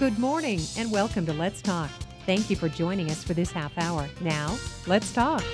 Good morning and welcome to Let's Talk. Thank you for joining us for this half hour. Now, let's talk.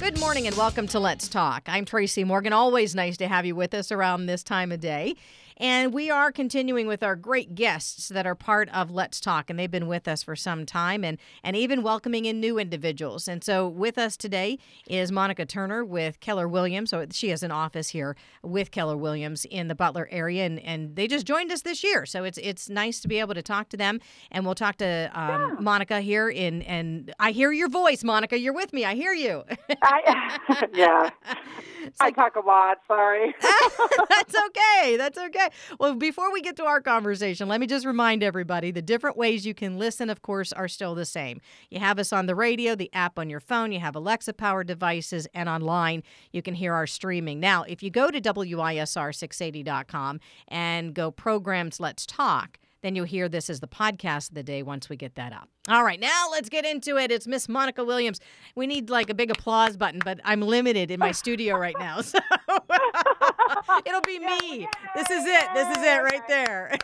Good morning and welcome to Let's Talk. I'm Tracy Morgan. Always nice to have you with us around this time of day. And we are continuing with our great guests that are part of Let's Talk, and they've been with us for some time and, and even welcoming in new individuals. And so with us today is Monica Turner with Keller Williams. So she has an office here with Keller Williams in the Butler area, and, and they just joined us this year. So it's it's nice to be able to talk to them. And we'll talk to um, yeah. Monica here. In, and I hear your voice, Monica. You're with me. I hear you. I, yeah. I talk a lot. Sorry. That's okay. That's okay. Well, before we get to our conversation, let me just remind everybody the different ways you can listen, of course, are still the same. You have us on the radio, the app on your phone, you have Alexa powered devices, and online you can hear our streaming. Now, if you go to WISR680.com and go programs Let's Talk, then you'll hear this as the podcast of the day once we get that up. All right, now let's get into it. It's Miss Monica Williams. We need like a big applause button, but I'm limited in my studio right now. So it'll be me. This is it. This is it right there.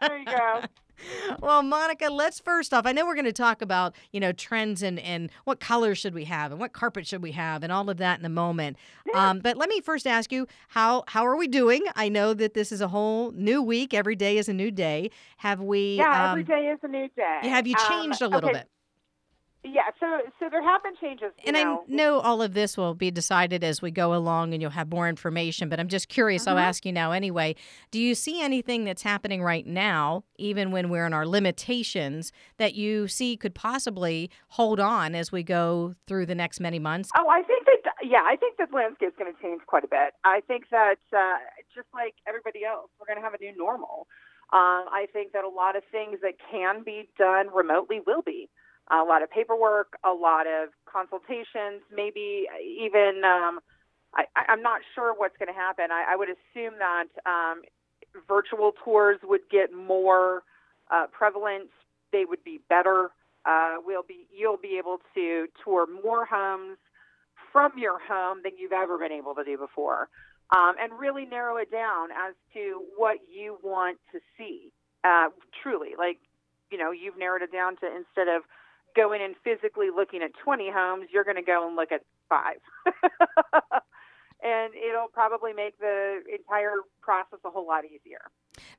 there you go well, Monica, let's first off, I know we're going to talk about, you know, trends and, and what colors should we have and what carpet should we have and all of that in a moment. Yeah. Um, but let me first ask you, how how are we doing? I know that this is a whole new week. Every day is a new day. Have we? Yeah, um, every day is a new day. Have you um, changed um, a little okay. bit? Yeah, so so there have been changes. And know. I know all of this will be decided as we go along, and you'll have more information. But I'm just curious. Mm-hmm. I'll ask you now anyway. Do you see anything that's happening right now, even when we're in our limitations, that you see could possibly hold on as we go through the next many months? Oh, I think that yeah, I think that the landscape's going to change quite a bit. I think that uh, just like everybody else, we're going to have a new normal. Um, I think that a lot of things that can be done remotely will be a lot of paperwork, a lot of consultations, maybe even um, I, I'm not sure what's going to happen. I, I would assume that um, virtual tours would get more uh, prevalent. They would be better. Uh, we'll be you'll be able to tour more homes from your home than you've ever been able to do before, um, and really narrow it down as to what you want to see. Uh, truly, like you know, you've narrowed it down to instead of going and physically looking at 20 homes, you're going to go and look at five. and it'll probably make the entire process a whole lot easier.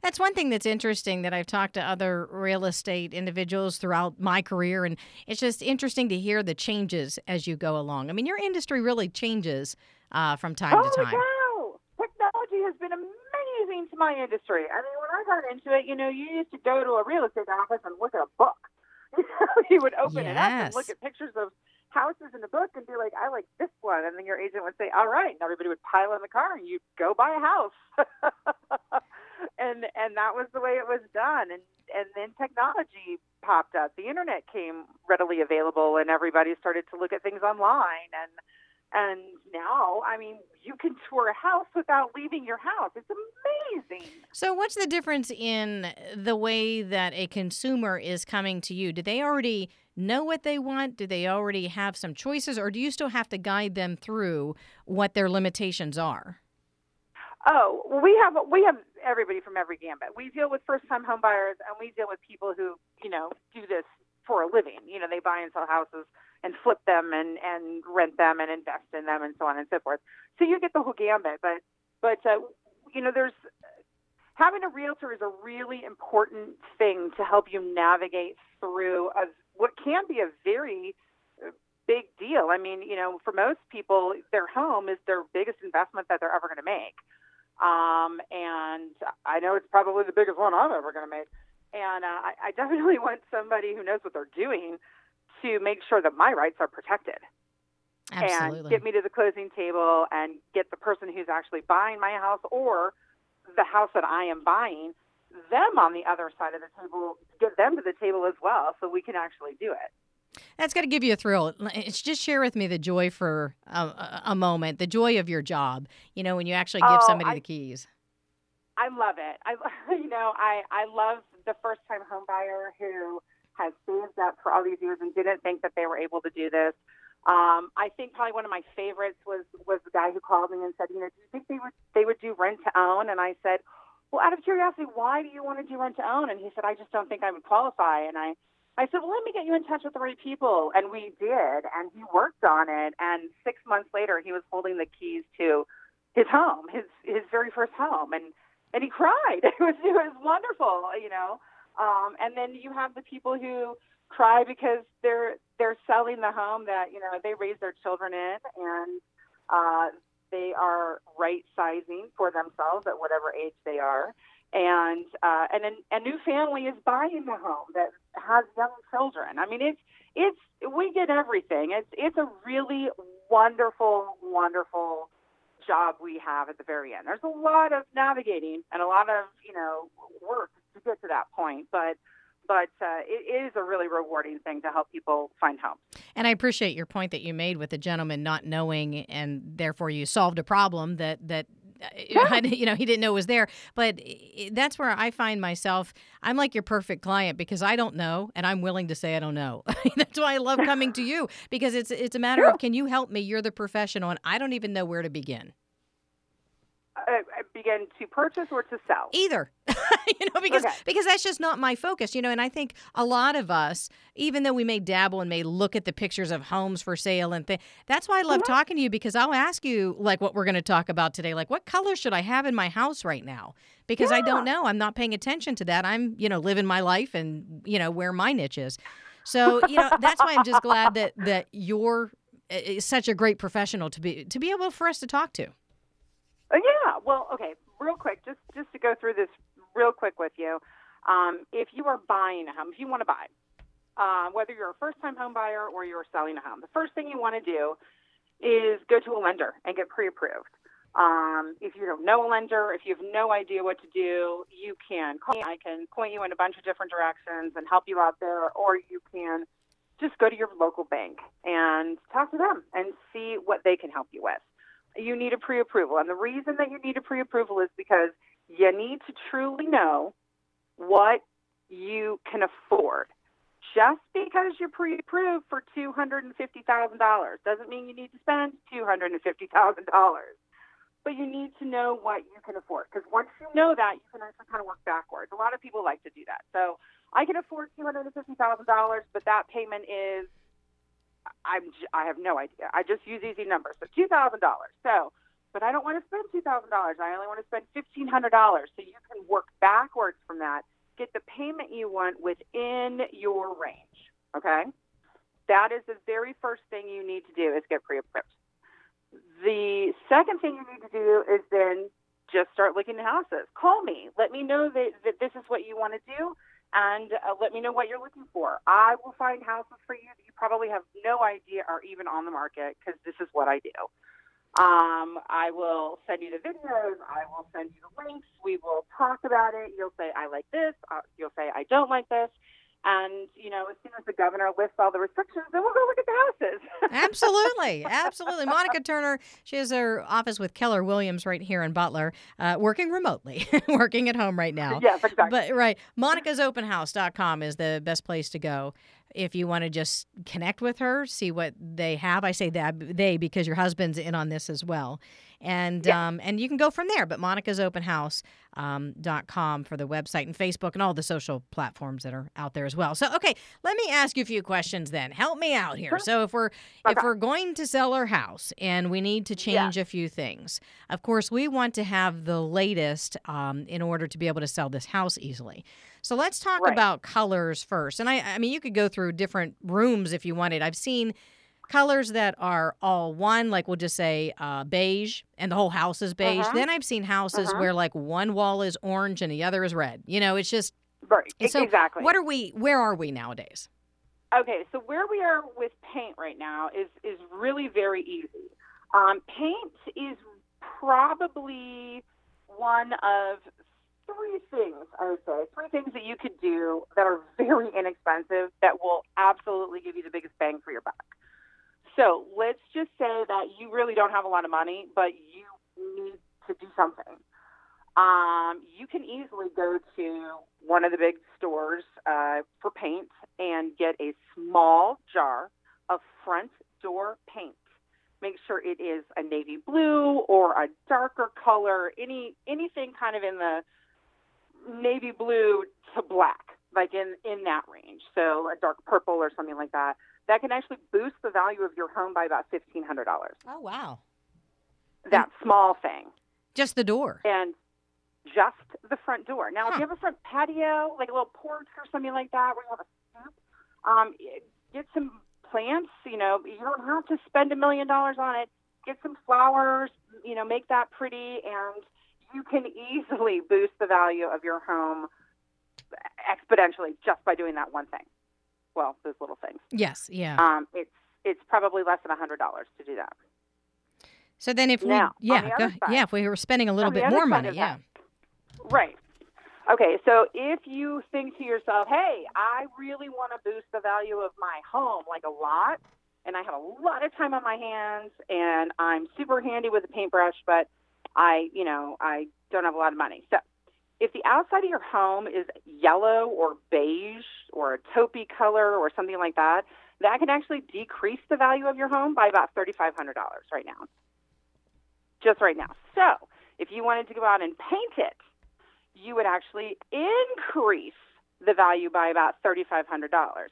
That's one thing that's interesting that I've talked to other real estate individuals throughout my career, and it's just interesting to hear the changes as you go along. I mean, your industry really changes uh, from time oh, to time. Wow. Technology has been amazing to my industry. I mean, when I got into it, you know, you used to go to a real estate office and look at a book you would open yes. it up and look at pictures of houses in the book and be like, I like this one. And then your agent would say, all right. And everybody would pile in the car and you'd go buy a house. and and that was the way it was done. And and then technology popped up. The internet came readily available and everybody started to look at things online and and now, I mean, you can tour a house without leaving your house. It's amazing. So, what's the difference in the way that a consumer is coming to you? Do they already know what they want? Do they already have some choices, or do you still have to guide them through what their limitations are? Oh, well, we have we have everybody from every gambit. We deal with first-time home buyers, and we deal with people who you know do this for a living. You know, they buy and sell houses and flip them and and rent them and invest in them and so on and so forth. So you get the whole gambit. But but uh, you know, there's having a realtor is a really important thing to help you navigate through a, what can be a very uh, big deal. I mean, you know, for most people, their home is their biggest investment that they're ever going to make. Um, and I know it's probably the biggest one I'm ever going to make. And uh, I, I definitely want somebody who knows what they're doing to make sure that my rights are protected. Absolutely. And get me to the closing table and get the person who's actually buying my house or the house that I am buying, them on the other side of the table, get them to the table as well so we can actually do it. That's got to give you a thrill. It's just share with me the joy for a, a, moment, the joy of your job. You know, when you actually give oh, somebody I, the keys. I love it. I, you know, I I love the first time home buyer who has saved up for all these years and didn't think that they were able to do this. Um, I think probably one of my favorites was was the guy who called me and said, you know, do you think they would they would do rent to own? And I said, well, out of curiosity, why do you want to do rent to own? And he said, I just don't think I would qualify. And I, I said, well, let me get you in touch with the right people. And we did. And he worked on it. And six months later, he was holding the keys to his home, his, his very first home. And, and he cried. It was, it was wonderful, you know. Um, and then you have the people who cry because they're, they're selling the home that, you know, they raise their children in and, uh, they are right sizing for themselves at whatever age they are and uh, and a, a new family is buying the home that has young children. I mean, it's it's we get everything. It's it's a really wonderful, wonderful job we have at the very end. There's a lot of navigating and a lot of you know work to get to that point, but but uh, it is a really rewarding thing to help people find homes. And I appreciate your point that you made with the gentleman not knowing, and therefore you solved a problem that that yeah. you know he didn't know was there but that's where i find myself i'm like your perfect client because i don't know and i'm willing to say i don't know that's why i love coming to you because it's it's a matter yeah. of can you help me you're the professional and i don't even know where to begin uh, begin to purchase or to sell? Either. you know, because okay. because that's just not my focus. You know, and I think a lot of us, even though we may dabble and may look at the pictures of homes for sale and things, that's why I love mm-hmm. talking to you because I'll ask you like what we're going to talk about today, like what color should I have in my house right now? Because yeah. I don't know. I'm not paying attention to that. I'm you know living my life and you know where my niche is. So you know that's why I'm just glad that that you're such a great professional to be to be able for us to talk to. Uh, yeah. Well, okay. Real quick, just just to go through this real quick with you. Um, if you are buying a home, if you want to buy, uh, whether you're a first-time home buyer or you're selling a home, the first thing you want to do is go to a lender and get pre-approved. Um, if you don't know a lender, if you have no idea what to do, you can call me. I can point you in a bunch of different directions and help you out there, or you can just go to your local bank and talk to them and see what they can help you with you need a pre approval. And the reason that you need a pre approval is because you need to truly know what you can afford. Just because you're pre approved for $250,000 doesn't mean you need to spend $250,000. But you need to know what you can afford. Because once you know that, you can actually kind of work backwards. A lot of people like to do that. So I can afford $250,000, but that payment is I'm I have no idea. I just use easy numbers. So two thousand dollars. So, but I don't want to spend two thousand dollars. I only want to spend fifteen hundred dollars. So you can work backwards from that, get the payment you want within your range. Okay, that is the very first thing you need to do is get pre-approved. The second thing you need to do is then just start looking at houses. Call me. Let me know that, that this is what you want to do and uh, let me know what you're looking for. I will find houses for you that you probably have no idea are even on the market because this is what I do. Um, I will send you the videos. I will send you the links. We will talk about it. You'll say, I like this. Uh, you'll say, I don't like this. And, you know, as soon as the governor lifts all the restrictions, then we'll go look at the houses. absolutely. Absolutely. Monica Turner, she has her office with Keller Williams right here in Butler, uh, working remotely, working at home right now. Yes, exactly. But, right. Monica'sOpenHouse.com is the best place to go if you want to just connect with her, see what they have. I say that they because your husband's in on this as well. And yeah. um, and you can go from there. But Monica's Open House um, dot com for the website and Facebook and all the social platforms that are out there as well. So okay, let me ask you a few questions then. Help me out here. So if we're if we're going to sell our house and we need to change yeah. a few things, of course we want to have the latest um, in order to be able to sell this house easily. So let's talk right. about colors first. And I, I mean, you could go through different rooms if you wanted. I've seen colors that are all one, like we'll just say uh, beige, and the whole house is beige. Uh-huh. Then I've seen houses uh-huh. where like one wall is orange and the other is red. You know, it's just right. So exactly. What are we? Where are we nowadays? Okay, so where we are with paint right now is is really very easy. Um, paint is probably one of three things, I would say, three things that you could do that are very inexpensive that will absolutely give you the biggest bang for your buck. So let's just say that you really don't have a lot of money, but you need to do something. Um, you can easily go to one of the big stores uh, for paint and get a small jar of front door paint. Make sure it is a navy blue or a darker color, any anything kind of in the navy blue to black, like in in that range. So a dark purple or something like that. That can actually boost the value of your home by about fifteen hundred dollars. Oh wow. That small thing, Just the door. and just the front door. Now, if you have a front patio, like a little porch or something like that, where you have a stoop, um, get some plants. You know, you don't have to spend a million dollars on it. Get some flowers. You know, make that pretty, and you can easily boost the value of your home exponentially just by doing that one thing. Well, those little things. Yes, yeah. Um, it's it's probably less than a hundred dollars to do that. So then if we now, on yeah, go, side- yeah, if we were spending a little bit more money, yeah. that, Right. Okay, so if you think to yourself, hey, I really want to boost the value of my home like a lot, and I have a lot of time on my hands, and I'm super handy with a paintbrush, but I, you know, I don't have a lot of money. So if the outside of your home is yellow or beige or a taupey color or something like that, that can actually decrease the value of your home by about $3,500 right now. Just right now. So if you wanted to go out and paint it, you would actually increase the value by about $3,500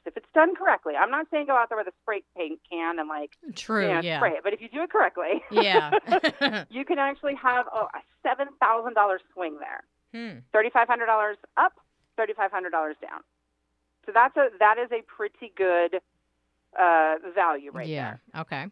if it's done correctly. I'm not saying go out there with a spray paint can and like True, you know, yeah. spray it, but if you do it correctly, Yeah. you can actually have oh, a $7,000 swing there. hmm. $3,500 up, $3,500 down. So that's a that is a pretty good uh, value right yeah. there. Okay.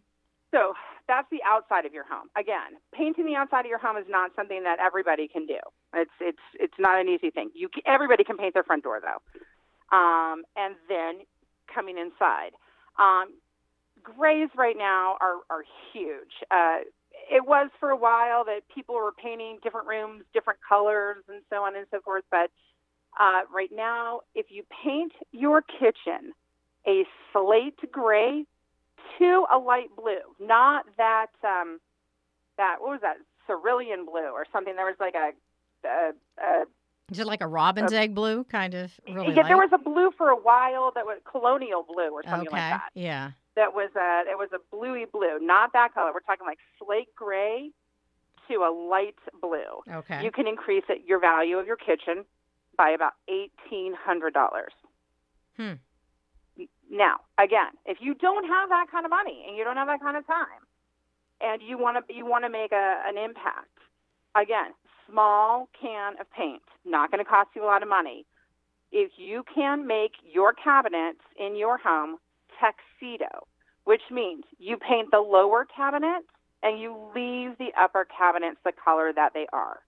So that's the outside of your home. Again, painting the outside of your home is not something that everybody can do. It's it's it's not an easy thing. You can, everybody can paint their front door though, um, and then coming inside. Um, grays right now are are huge. Uh, it was for a while that people were painting different rooms, different colors, and so on and so forth. But uh, right now, if you paint your kitchen a slate gray to a light blue, not that um, that what was that cerulean blue or something. There was like a, a, a Is it like a robin's egg blue kind of really yeah, there was a blue for a while that was colonial blue or something okay. like that. Yeah. That was a it was a bluey blue, not that color. We're talking like slate gray to a light blue. Okay. You can increase it, your value of your kitchen by about eighteen hundred dollars. Hmm. Now, again, if you don't have that kind of money and you don't have that kind of time, and you want to you want to make a, an impact, again, small can of paint, not going to cost you a lot of money. If you can make your cabinets in your home tuxedo, which means you paint the lower cabinets and you leave the upper cabinets the color that they are.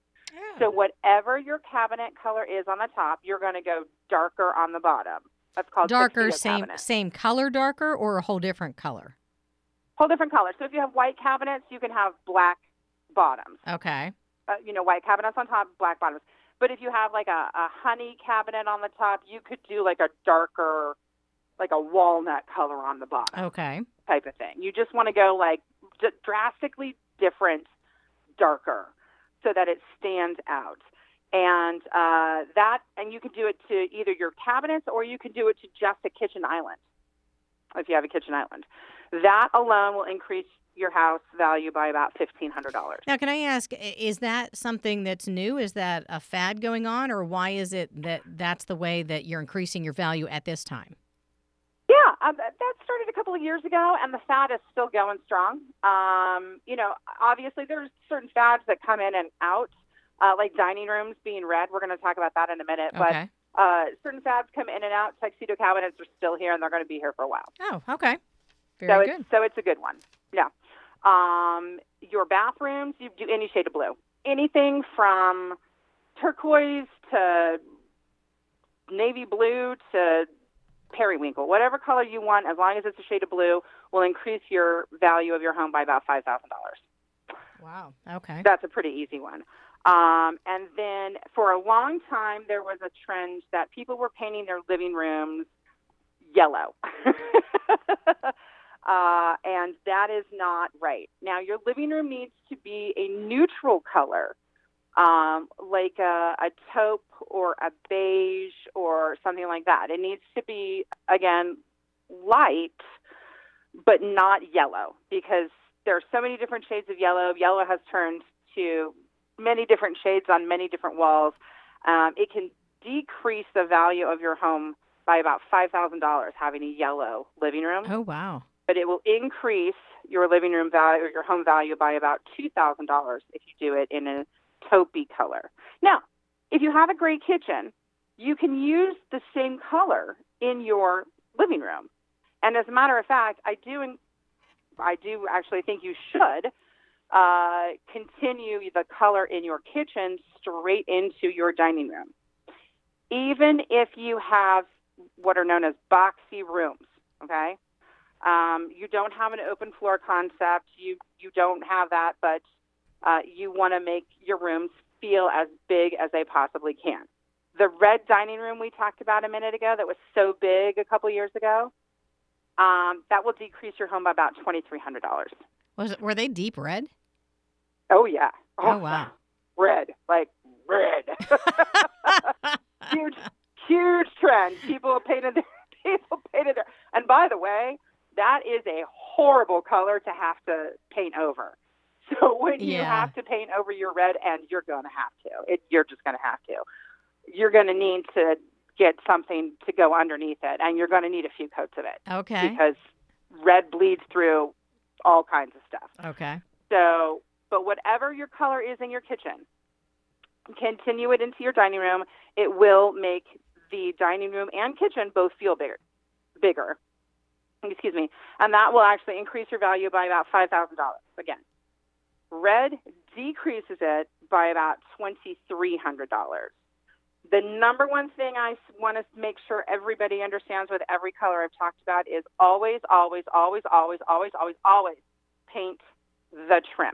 So whatever your cabinet color is on the top, you're going to go darker on the bottom. That's called darker, same cabinet. same color darker or a whole different color? whole different color. So if you have white cabinets, you can have black bottoms. Okay. Uh, you know, white cabinets on top, black bottoms. But if you have like a, a honey cabinet on the top, you could do like a darker, like a walnut color on the bottom Okay. type of thing. You just want to go like d- drastically different, darker, so that it stands out. And uh, that, and you can do it to either your cabinets or you can do it to just a kitchen island, if you have a kitchen island. That alone will increase your house value by about fifteen hundred dollars. Now, can I ask, is that something that's new? Is that a fad going on, or why is it that that's the way that you're increasing your value at this time? Um, that started a couple of years ago, and the fad is still going strong. Um, you know, obviously there's certain fads that come in and out, uh, like dining rooms being red. We're going to talk about that in a minute. Okay. But uh, certain fads come in and out. Tuxedo cabinets are still here, and they're going to be here for a while. Oh, okay. so Very it's so it's a good one. Yeah. Um, your bathrooms, you do any shade of blue. Anything from turquoise to navy blue to periwinkle, whatever color you want, as long as it's a shade of blue, will increase your value of your home by about five thousand dollars. Wow. Okay. That's a pretty easy one. Um, and then for a long time, there was a trend that people were painting their living rooms yellow. uh, and that is not right. Now, your living room needs to be a neutral color, um, like a, a taupe or a beige or something like that. It needs to be, again, light, but not yellow because there are so many different shades of yellow. Yellow has turned to many different shades on many different walls. Um, it can decrease the value of your home by about $5,000 having a yellow living room, Oh, wow. but it will increase your living room value or your home value by about $2,000 if you do it in a taupey color. Now, if you have a gray kitchen, you can use the same color in your living room. And as a matter of fact, I do I do actually think you should uh, continue the color in your kitchen straight into your dining room. Even if you have what are known as boxy rooms, okay? Um, you don't have an open floor concept. You you don't have that, but uh, you want to make your rooms feel as big as they possibly can. The red dining room we talked about a minute ago, that was so big a couple years ago, um, that will decrease your home by about twenty three hundred dollars. Was it, were they deep red? Oh yeah. Oh, wow. Red, like red. huge, huge trend. People painted their people painted their. And by the way, that is a horrible color to have to paint over. So when you Yeah. have to paint over your red, and you're going to have to, it, you're just going to have to. You're going to need to get something to go underneath it, and you're going to need a few coats of it Okay. because red bleeds through all kinds of stuff. Okay. So, but whatever your color is in your kitchen, continue it into your dining room. It will make the dining room and kitchen both feel bigger. Bigger. Excuse me. And that will actually increase your value by about $5,000 again. Red decreases it by about $2,300. The number one thing I want to make sure everybody understands with every color I've talked about is always, always, always, always, always, always, always paint the trim.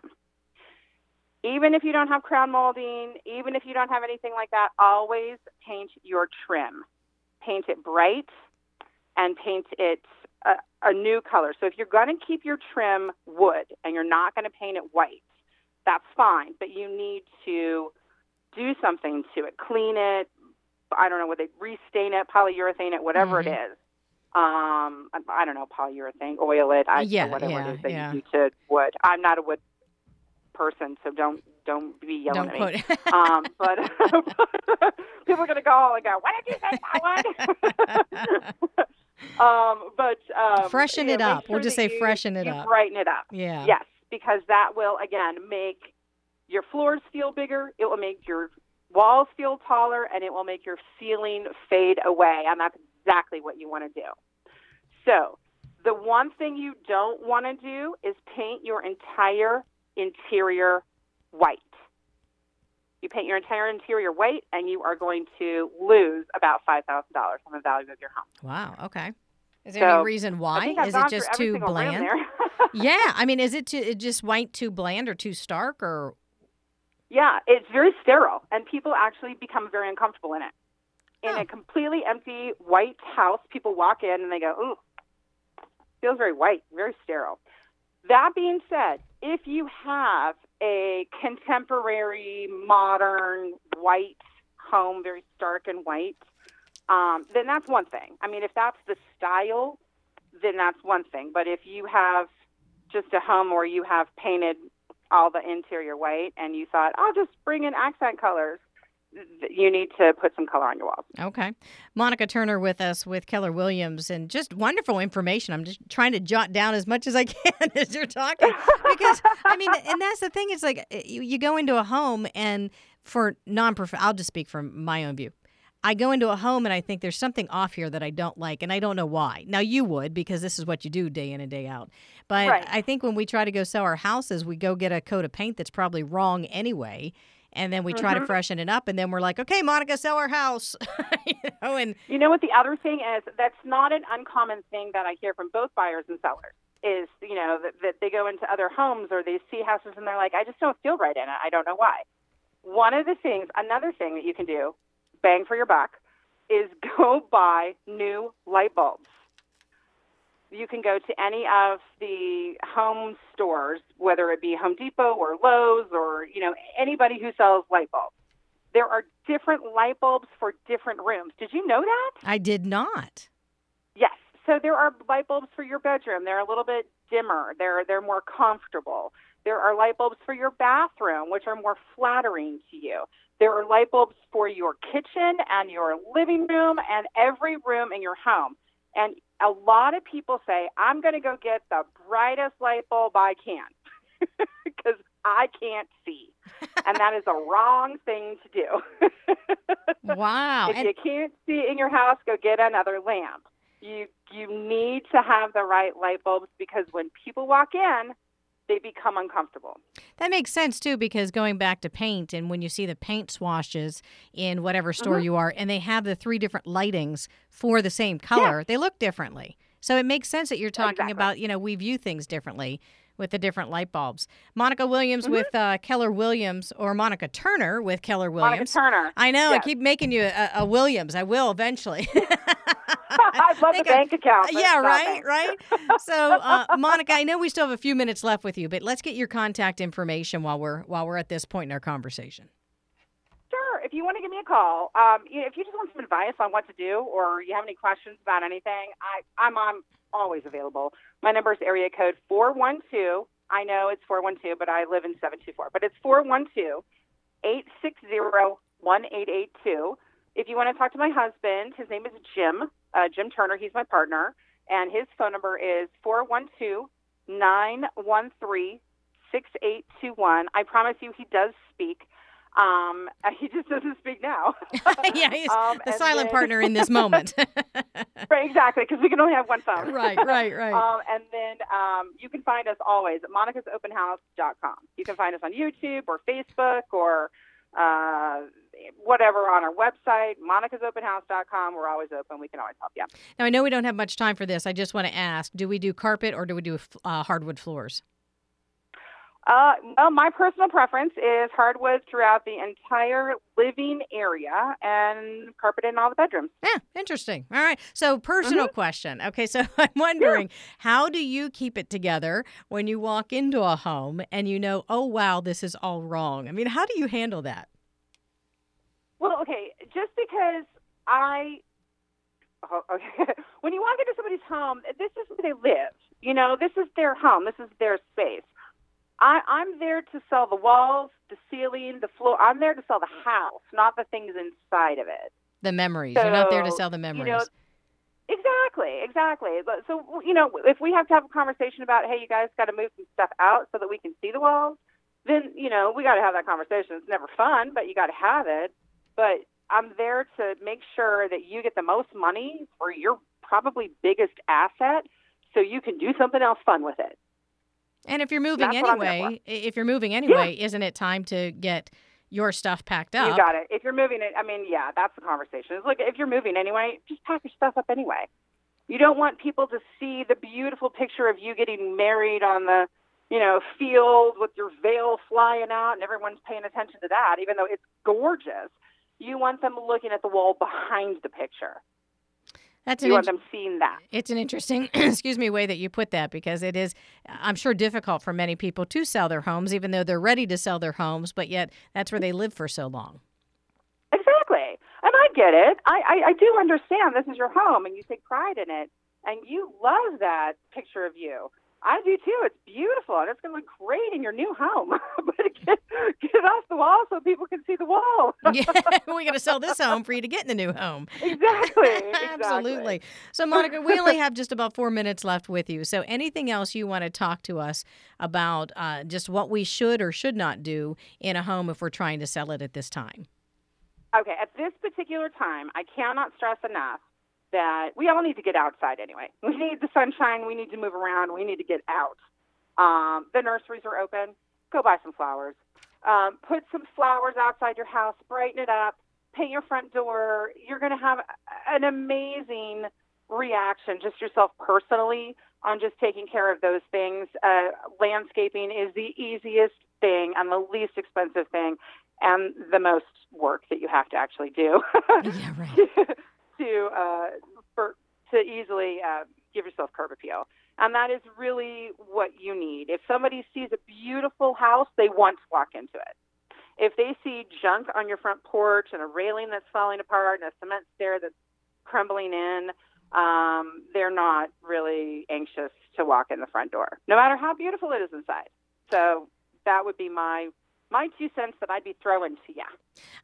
Even if you don't have crown molding, even if you don't have anything like that, always paint your trim. Paint it bright and paint it a, a new color. So if you're going to keep your trim wood and you're not going to paint it white, that's fine, but you need to do something to it. Clean it. I don't know what they restain it, polyurethane it, whatever it is. Um, I, don't know polyurethane, oil it, I, Yeah, whatever yeah, it is that yeah. you do to wood. I'm not a wood person, so don't don't be yelling Don't at me. um, but people are going to call and go, "Why did you say that one?" um, but um, Freshen it know, up. We'll just say you- freshen it up. Brighten it up. yeah. Yes, because that will again make your floors feel bigger. It will make your walls feel taller, and it will make your ceiling fade away. And that's exactly what you want to do. So, the one thing you don't want to do is paint your entire interior white. You paint your entire interior white, and you are going to lose about five thousand dollars on the value of your home. Wow. Okay. Is there any reason why? Is it just too single room bland? yeah. I mean, is it too, it just white too bland or too stark or? Yeah, it's very sterile, and people actually become very uncomfortable in it. In Oh. a completely empty white house, people walk in and they go, "Ooh, feels very white, very sterile." That being said, if you have a contemporary, modern white home, very stark and white, um, then that's one thing. I mean, if that's the style, then that's one thing. But if you have just a home where you have painted all the interior white and you thought, I'll just bring in accent colors, you need to put some color on your walls. Okay. Monica Turner with us with Keller Williams and just wonderful information. I'm just trying to jot down as much as I can as you're talking because I mean, and that's the thing. It's like uh, you, you go into a home and for non prof I'll just speak from my own view. I go into a home and I think there's something off here that I don't like, and I don't know why. Now you would because this is what you do day in and day out. But Right. I think when we try to go sell our houses, we go get a coat of paint that's probably wrong anyway, and then we try to mm-hmm. freshen it up, and then we're like, okay, Monica, sell our house, you know, and You know what the other thing is? That's not an uncommon thing that I hear from both buyers and sellers. Is you know that, that they go into other homes or they see houses and they're like, I just don't feel right in it. I don't know why. One of the things, another thing that you can do, bang for your buck, is go buy new light bulbs. You can go to any of the home stores, whether it be Home Depot or Lowe's or you know anybody who sells light bulbs. There are different light bulbs for different rooms. Did you know that? I did not. Yes. So there are light bulbs for your bedroom. They're a little bit dimmer. They're they're more comfortable. There are light bulbs for your bathroom, which are more flattering to you. There are light bulbs for your kitchen and your living room and every room in your home. And a lot of people say, I'm going to go get the brightest light bulb I can because I can't see. And that is a wrong thing to do. wow. if you can't see in your house, go get another lamp. You you need to have the right light bulbs because when people walk in, they become uncomfortable. That makes sense too, because going back to paint, and when you see the paint swashes in whatever store Mhm. you are, and they have the three different lightings for the same color, they look differently. So it makes sense that you're talking Exactly. about, you know, we view things differently with the different light bulbs. Monica Williams Mhm. with uh, Keller Williams, or Monica Turner with Keller Williams. Monica. Turner. I know, I keep making you a, a Williams. I will eventually. I'd love the think I- bank account. yeah, right, right. So, uh, Monica, I know we still have a few minutes left with you, but let's get your contact information while we're while we're at this point in our conversation. Sure. If you want to give me a call, um, if you just want some advice on what to do, or you have any questions about anything, I, I'm I'm always available. My number is area code four one two. I know it's four one two, but I live in seven two four. But it's four one two eight six zero one eight eight two. If you want to talk to my husband, his name is Jim. Uh, Jim Turner. He's my partner, and his phone number is four one two nine one three six eight two one. I promise you, he does speak. Um, he just doesn't speak now. yeah, he's Um, the silent then- partner in this moment. right, exactly, because we can only have one phone. right, right, right. Um, and then um, you can find us always at monicasopenhouse.com. You can find us on YouTube or Facebook or uh, whatever on our website, monicasopenhouse.com. We're always open. We can always help you. now I know we don't have much time for this. I just want to ask: Do we do carpet or do we do uh, hardwood floors? Uh, well, my personal preference is hardwood throughout the entire living area and carpet in all the bedrooms. Yeah, interesting. All right. So, personal Mm-hmm. question. Okay, so I'm wondering, how do you keep it together when you walk into a home and you know, oh wow, this is all wrong? I mean, how do you handle that? Well, okay, just because I, oh, okay, when you walk into somebody's home, this is where they live. You know, this is their home. This is their space. I, I'm there to sell the walls, the ceiling, the floor. I'm there to sell the house, not the things inside of it. The memories. You're not there to sell the you memories. know, Exactly, exactly. But so you know, if we have to have a conversation about, hey, you guys got to move some stuff out so that we can see the walls, then you know we got to have that conversation. It's never fun, but you got to have it. But I'm there to make sure that you get the most money for your probably biggest asset, so you can do something else fun with it. and if you're moving That's what I'm there anyway, if you're moving anyway, isn't it time to get your stuff packed up? You got it. If you're moving it, I mean, yeah, that's the conversation. It's like if you're moving anyway, just pack your stuff up anyway. You don't want people to see the beautiful picture of you getting married on the, you know, field with your veil flying out and everyone's paying attention to that, even though it's gorgeous. You want them looking at the wall behind the picture. That's You an want int- them seeing that. it's an interesting, excuse me, way that you put that because it is, I'm sure, difficult for many people to sell their homes, even though they're ready to sell their homes, but yet that's where they live for so long. Exactly. And I get it. I, I, I do understand this is your home and you take pride in it and you love that picture of you. I do too. It's beautiful and it's going to look great in your new home. but get, get it off the wall so people can see the wall. yeah, we got to sell this home for you to get in the new home. exactly. exactly. Absolutely. So, Monica, we only have just about four minutes left with you. So, anything else you want to talk to us about uh, just what we should or should not do in a home if we're trying to sell it at this time? Okay, at this particular time, I cannot stress enough that we all need to get outside anyway. We need the sunshine. We need to move around. We need to get out. Um, the nurseries are open. Go buy some flowers. Um, put some flowers outside your house. Brighten it up. Paint your front door. You're going to have an amazing reaction, just yourself personally, on just taking care of those things. Uh, landscaping is the easiest thing and the least expensive thing and the most work that you have to actually do Yeah, right. to uh, for to easily uh, give yourself curb appeal. And that is really what you need. If somebody sees a beautiful house, they want to walk into it. If they see junk on your front porch and a railing that's falling apart and a cement stair that's crumbling in, um, they're not really anxious to walk in the front door, no matter how beautiful it is inside. So that would be my my two cents that I'd be throwing to you.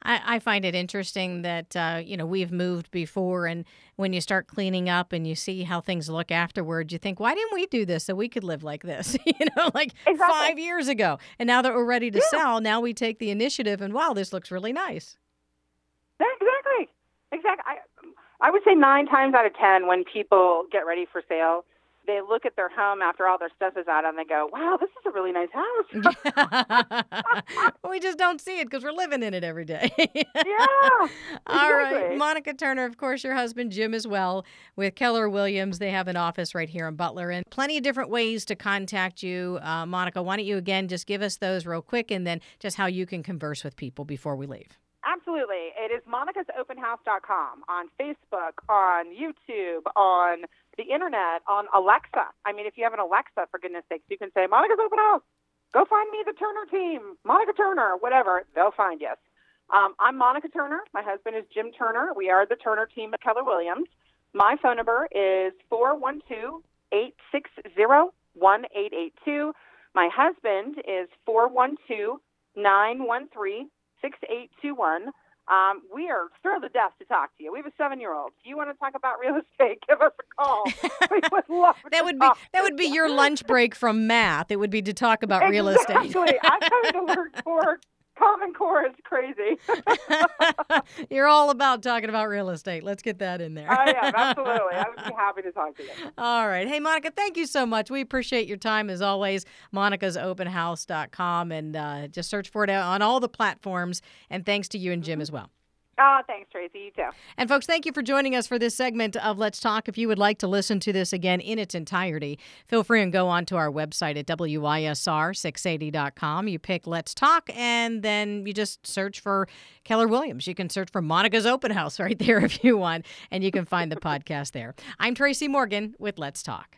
I, I find it interesting that uh, you know we've moved before, and when you start cleaning up and you see how things look afterwards, you think, why didn't we do this so we could live like this? you know, like Exactly. five years ago, and now that we're ready to Yeah. sell, now we take the initiative, and wow, this looks really nice. Exactly. Exactly. I, I would say nine times out of ten, when people get ready for sale, they look at their home after all their stuff is out and they go, "Wow, this is a really nice house." we just don't see it because we're living in it every day. yeah. All right. exactly. Monica Turner, of course, your husband Jim as well, with Keller Williams. They have an office right here in Butler and plenty of different ways to contact you. Uh, Monica, why don't you again just give us those real quick and then just how you can converse with people before we leave? Absolutely. It is monicasopenhouse.com on Facebook, on YouTube, on the internet, on Alexa. I mean, if you have an Alexa, for goodness sakes, you can say, Monica's Open House. Go find me the Turner team, Monica Turner, whatever. They'll find us. Um, I'm Monica Turner. My husband is Jim Turner. We are the Turner team at Keller Williams. My phone number is 412 860 1882. My husband is 412 913 6821. Um, we are thrilled to death to talk to you. We have a seven year old. If you want to talk about real estate, give us a call. we would love That to would be that would be your lunch break from math. It would be to talk about real estate. Exactly. I'm coming to learn core. Common Core is crazy. You're all about talking about real estate. Let's get that in there. I am, absolutely. I would be happy to talk to you. All right. Hey, Monica, thank you so much. We appreciate your time as always. Monica'sOpenHouse.com and uh, just search for it on all the platforms. And thanks to you and Jim as well. Oh, thanks, Tracy. You too. And folks, thank you for joining us for this segment of Let's Talk. If you would like to listen to this again in its entirety, feel free and go on to our website at WISR680.com. You pick Let's Talk and then you just search for Keller Williams. You can search for Monica's Open House right there if you want, and you can find the podcast there. I'm Tracy Morgan with Let's Talk.